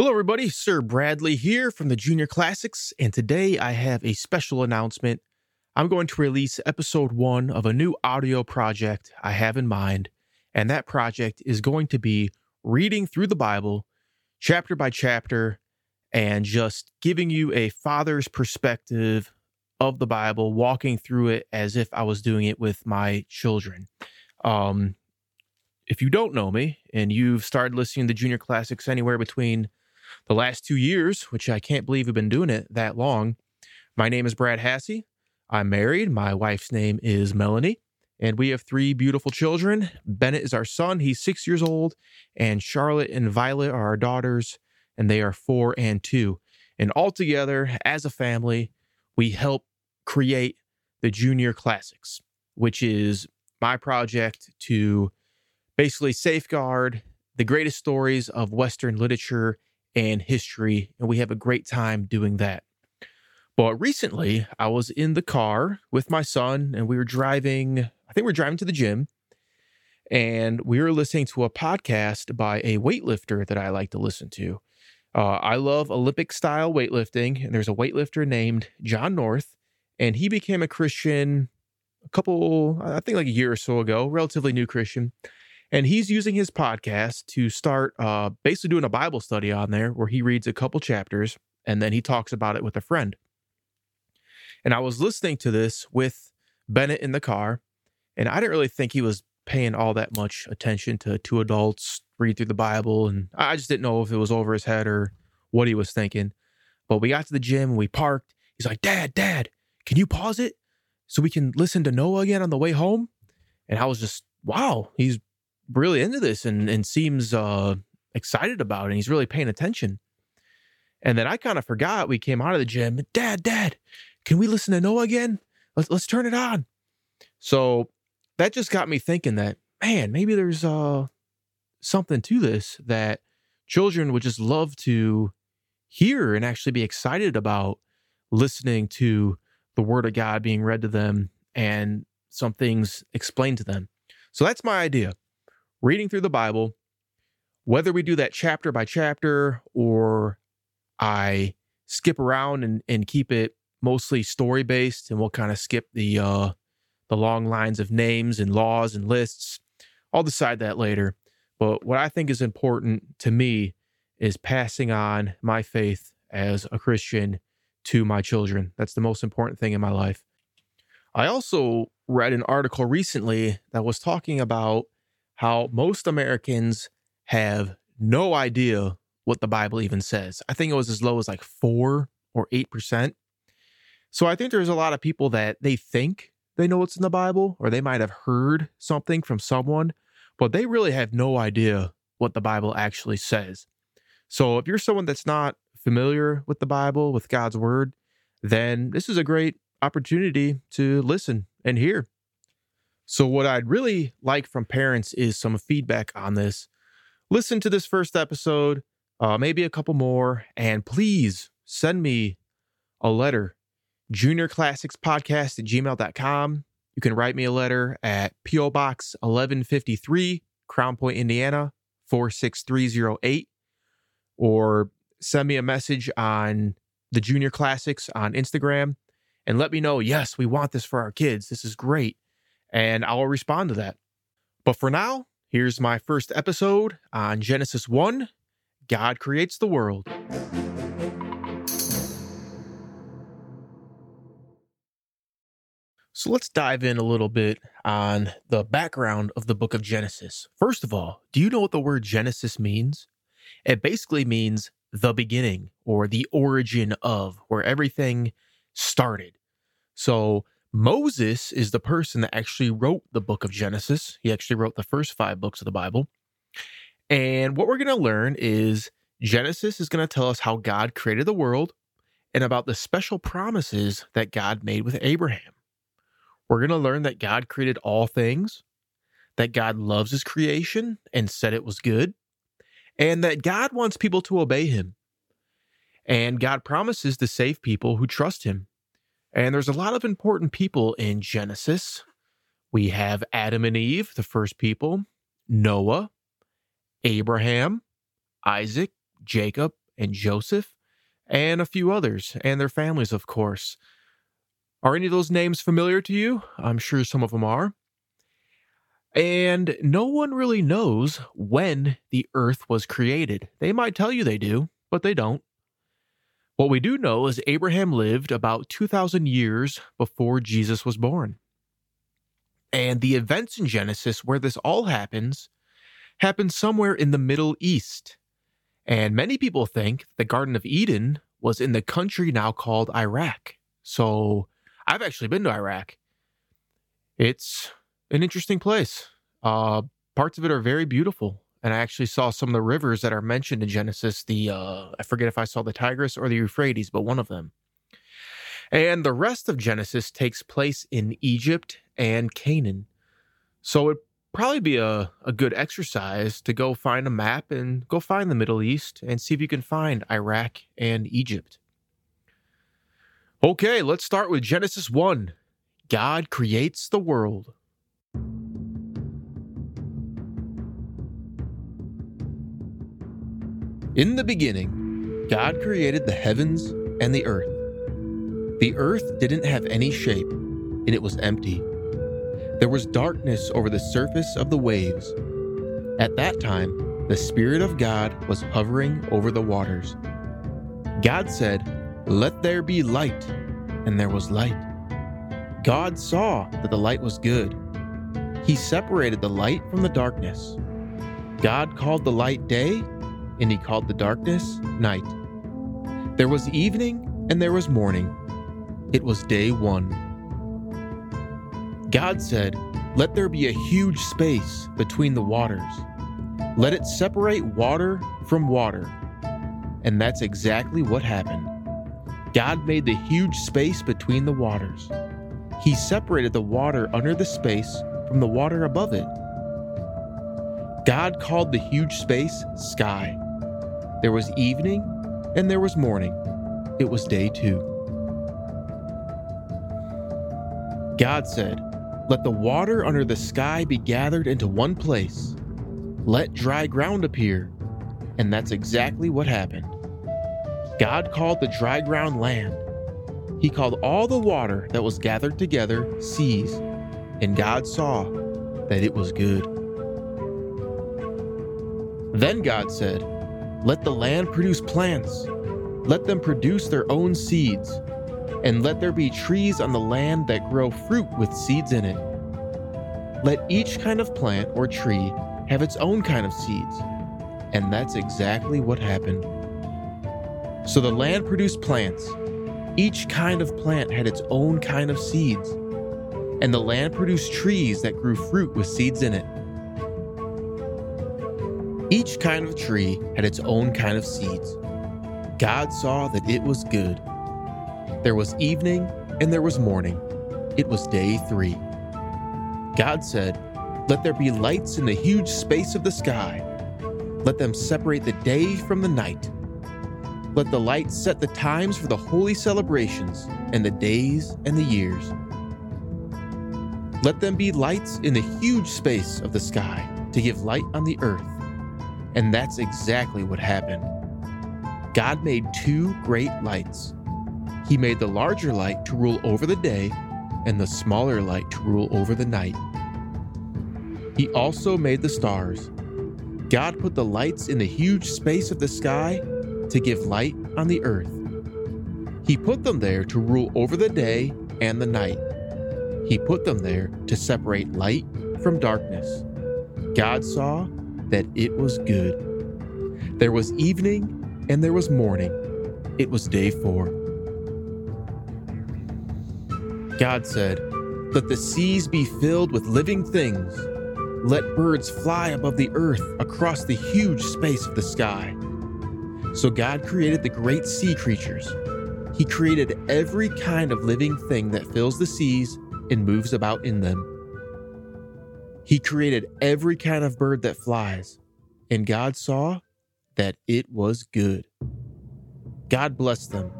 Hello, everybody. Sir Bradley here from the Junior Classics, and today I have a special announcement. I'm going to release episode one of a new audio project I have in mind, and that project is going to be reading through the Bible chapter by chapter and just giving you a father's perspective of the Bible, walking through it as if I was doing it with my children. Um, if you don't know me and you've started listening to the Junior Classics anywhere between the last two years, which I can't believe we've been doing it that long. My name is Brad Hasse. I'm married. My wife's name is Melanie, and we have three beautiful children. Bennett is our son, he's six years old, and Charlotte and Violet are our daughters, and they are four and two. And all together, as a family, we help create the Junior Classics, which is my project to basically safeguard the greatest stories of Western literature and history, and we have a great time doing that. But recently, I was in the car with my son, and we were driving, I think we are driving to the gym, and we were listening to a podcast by a weightlifter that I like to listen to. Uh, I love Olympic style weightlifting, and there's a weightlifter named John North, and he became a Christian a couple, I think like a year or so ago, relatively new Christian. And he's using his podcast to start uh, basically doing a Bible study on there where he reads a couple chapters and then he talks about it with a friend. And I was listening to this with Bennett in the car, and I didn't really think he was paying all that much attention to two adults read through the Bible. And I just didn't know if it was over his head or what he was thinking. But we got to the gym and we parked. He's like, Dad, Dad, can you pause it so we can listen to Noah again on the way home? And I was just, wow, he's really into this and and seems uh, excited about it. And he's really paying attention. And then I kind of forgot. We came out of the gym. Dad, Dad, can we listen to Noah again? Let's let's turn it on. So that just got me thinking that man, maybe there's uh something to this that children would just love to hear and actually be excited about listening to the word of God being read to them and some things explained to them. So that's my idea reading through the Bible, whether we do that chapter by chapter or I skip around and, and keep it mostly story based and we'll kind of skip the uh the long lines of names and laws and lists. I'll decide that later. But what I think is important to me is passing on my faith as a Christian to my children. That's the most important thing in my life. I also read an article recently that was talking about how most Americans have no idea what the Bible even says. I think it was as low as like 4 or 8%. So I think there's a lot of people that they think they know what's in the Bible or they might have heard something from someone, but they really have no idea what the Bible actually says. So if you're someone that's not familiar with the Bible, with God's word, then this is a great opportunity to listen and hear. So, what I'd really like from parents is some feedback on this. Listen to this first episode, uh, maybe a couple more, and please send me a letter. JuniorClassicsPodcast at gmail.com. You can write me a letter at P.O. Box 1153, Crown Point, Indiana 46308, or send me a message on the Junior Classics on Instagram and let me know, yes, we want this for our kids. This is great and I'll respond to that. But for now, here's my first episode on Genesis 1 God creates the world. So let's dive in a little bit on the background of the book of Genesis. First of all, do you know what the word Genesis means? It basically means the beginning or the origin of, where everything started. So Moses is the person that actually wrote the book of Genesis. He actually wrote the first five books of the Bible. And what we're going to learn is Genesis is going to tell us how God created the world and about the special promises that God made with Abraham. We're going to learn that God created all things, that God loves his creation and said it was good, and that God wants people to obey him. And God promises to save people who trust him. And there's a lot of important people in Genesis. We have Adam and Eve, the first people, Noah, Abraham, Isaac, Jacob, and Joseph, and a few others, and their families, of course. Are any of those names familiar to you? I'm sure some of them are. And no one really knows when the earth was created. They might tell you they do, but they don't. What we do know is Abraham lived about 2,000 years before Jesus was born. And the events in Genesis where this all happens happen somewhere in the Middle East. And many people think the Garden of Eden was in the country now called Iraq. So I've actually been to Iraq. It's an interesting place. Uh, parts of it are very beautiful and I actually saw some of the rivers that are mentioned in Genesis. The uh, I forget if I saw the Tigris or the Euphrates, but one of them. And the rest of Genesis takes place in Egypt and Canaan. So it'd probably be a, a good exercise to go find a map and go find the Middle East and see if you can find Iraq and Egypt. Okay, let's start with Genesis 1. God creates the world. In the beginning, God created the heavens and the earth. The earth didn't have any shape, and it was empty. There was darkness over the surface of the waves. At that time, the Spirit of God was hovering over the waters. God said, Let there be light, and there was light. God saw that the light was good. He separated the light from the darkness. God called the light day, and he called the darkness night. There was evening and there was morning. It was day one. God said, Let there be a huge space between the waters. Let it separate water from water. And that's exactly what happened. God made the huge space between the waters. He separated the water under the space from the water above it. God called the huge space sky. There was evening and there was morning. It was day two. God said, Let the water under the sky be gathered into one place. Let dry ground appear. And that's exactly what happened. God called the dry ground land. He called all the water that was gathered together seas. And God saw that it was good. Then God said, let the land produce plants. Let them produce their own seeds. And let there be trees on the land that grow fruit with seeds in it. Let each kind of plant or tree have its own kind of seeds. And that's exactly what happened. So the land produced plants. Each kind of plant had its own kind of seeds. And the land produced trees that grew fruit with seeds in it. Each kind of tree had its own kind of seeds. God saw that it was good. There was evening and there was morning. It was day three. God said, Let there be lights in the huge space of the sky. Let them separate the day from the night. Let the lights set the times for the holy celebrations and the days and the years. Let them be lights in the huge space of the sky to give light on the earth. And that's exactly what happened. God made two great lights. He made the larger light to rule over the day, and the smaller light to rule over the night. He also made the stars. God put the lights in the huge space of the sky to give light on the earth. He put them there to rule over the day and the night. He put them there to separate light from darkness. God saw that it was good. There was evening and there was morning. It was day four. God said, Let the seas be filled with living things. Let birds fly above the earth across the huge space of the sky. So God created the great sea creatures. He created every kind of living thing that fills the seas and moves about in them. He created every kind of bird that flies, and God saw that it was good. God blessed them.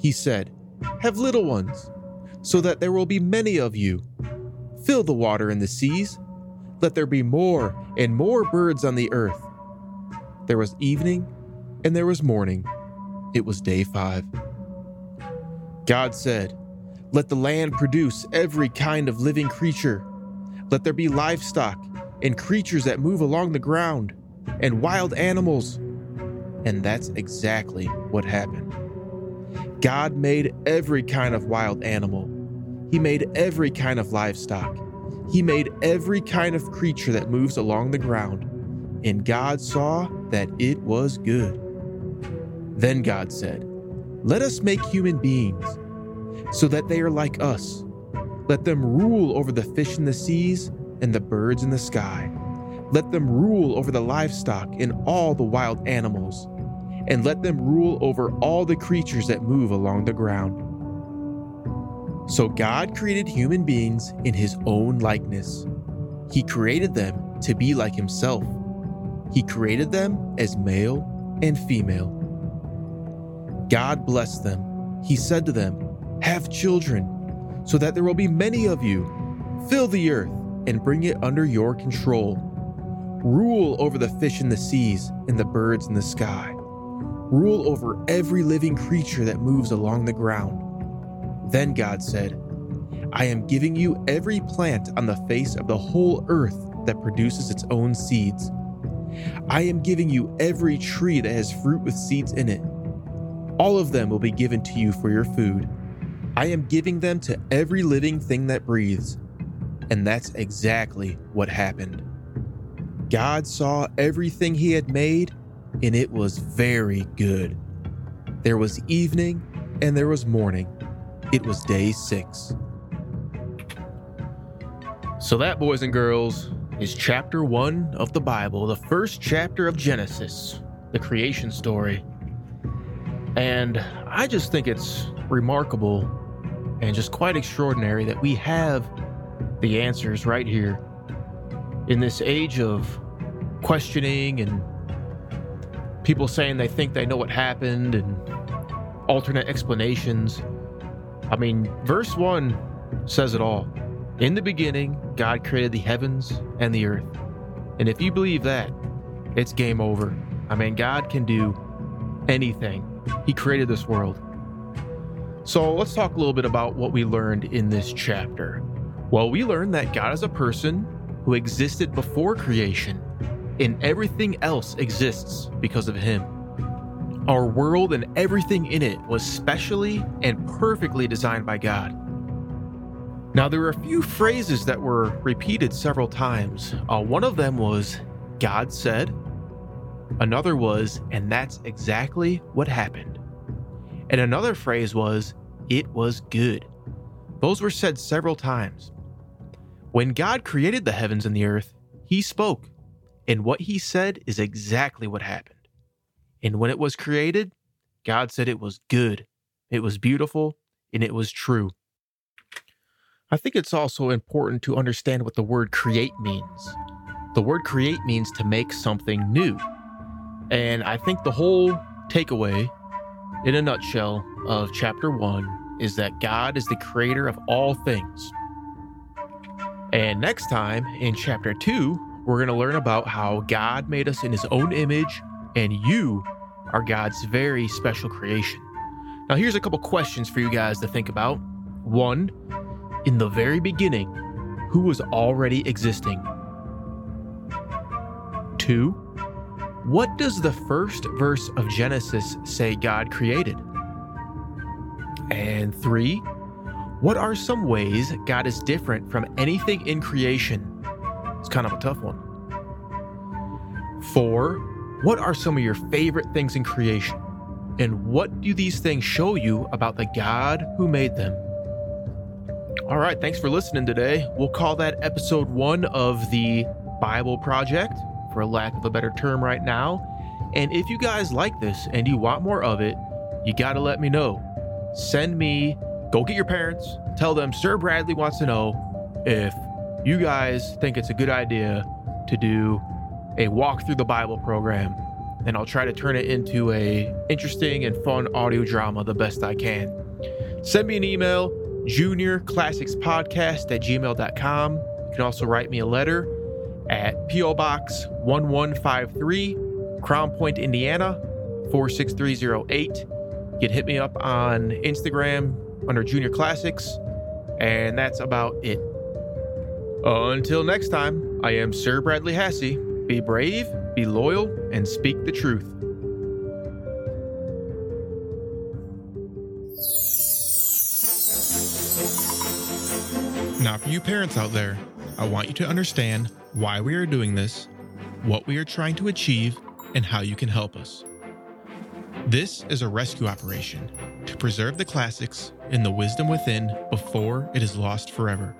He said, Have little ones, so that there will be many of you. Fill the water in the seas. Let there be more and more birds on the earth. There was evening and there was morning. It was day five. God said, Let the land produce every kind of living creature. Let there be livestock and creatures that move along the ground, and wild animals. And that's exactly what happened. God made every kind of wild animal. He made every kind of livestock. He made every kind of creature that moves along the ground. And God saw that it was good. Then God said, Let us make human beings, so that they are like us. Let them rule over the fish in the seas and the birds in the sky. Let them rule over the livestock and all the wild animals and let them rule over all the creatures that move along the ground. So God created human beings in his own likeness. He created them to be like himself. He created them as male and female. God blessed them. He said to them, Have children, so that there will be many of you. Fill the earth and bring it under your control. Rule over the fish in the seas and the birds in the sky rule over every living creature that moves along the ground. Then God said, I am giving you every plant on the face of the whole earth that produces its own seeds. I am giving you every tree that has fruit with seeds in it. All of them will be given to you for your food. I am giving them to every living thing that breathes. And that's exactly what happened. God saw everything he had made, and it was very good. There was evening and there was morning. It was day six. So, that, boys and girls, is chapter one of the Bible, the first chapter of Genesis, the creation story. And I just think it's remarkable and just quite extraordinary that we have the answers right here in this age of questioning and people saying they think they know what happened and alternate explanations. I mean, verse 1 says it all. In the beginning, God created the heavens and the earth. And if you believe that, it's game over. I mean, God can do anything, He created this world. So let's talk a little bit about what we learned in this chapter. Well, we learned that God is a person who existed before creation and everything else exists because of him. Our world and everything in it was specially and perfectly designed by God. Now, there were a few phrases that were repeated several times. Uh, one of them was, God said. Another was, and that's exactly what happened. And another phrase was, it was good. Those were said several times. When God created the heavens and the earth, he spoke. And what he said is exactly what happened. And when it was created, God said it was good, it was beautiful, and it was true. I think it's also important to understand what the word create means. The word create means to make something new. And I think the whole takeaway, in a nutshell, of chapter one is that God is the creator of all things. And next time in chapter two, we're going to learn about how God made us in his own image, and you are God's very special creation. Now, here's a couple questions for you guys to think about. One, in the very beginning, who was already existing? Two, what does the first verse of Genesis say God created? And three, what are some ways God is different from anything in creation it's kind of a tough one. Four, what are some of your favorite things in creation? And what do these things show you about the God who made them? All right, thanks for listening today. We'll call that episode one of the Bible Project, for lack of a better term right now. And if you guys like this and you want more of it, you got to let me know. Send me, go get your parents, tell them Sir Bradley wants to know if you guys think it's a good idea to do a walk through the Bible program, and I'll try to turn it into a interesting and fun audio drama the best I can. Send me an email, juniorclassicspodcast at gmail.com. You can also write me a letter at P.O. Box 1153, Crown Point, Indiana 46308. You can hit me up on Instagram under Junior Classics, and that's about it. Until next time, I am Sir Bradley Hasse. Be brave, be loyal, and speak the truth. Now, for you parents out there, I want you to understand why we are doing this, what we are trying to achieve, and how you can help us. This is a rescue operation to preserve the classics and the wisdom within before it is lost forever.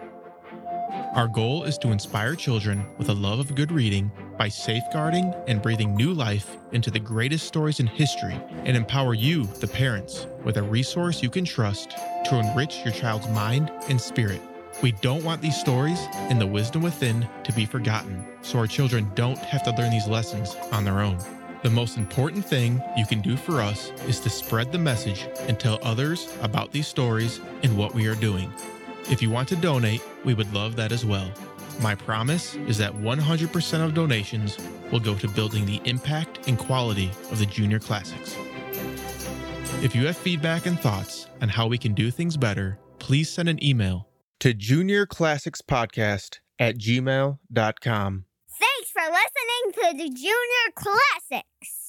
Our goal is to inspire children with a love of good reading by safeguarding and breathing new life into the greatest stories in history and empower you, the parents, with a resource you can trust to enrich your child's mind and spirit. We don't want these stories and the wisdom within to be forgotten, so our children don't have to learn these lessons on their own. The most important thing you can do for us is to spread the message and tell others about these stories and what we are doing. If you want to donate, we would love that as well. My promise is that 100% of donations will go to building the impact and quality of the Junior Classics. If you have feedback and thoughts on how we can do things better, please send an email to Junior Classics Podcast at gmail.com. Thanks for listening to the Junior Classics.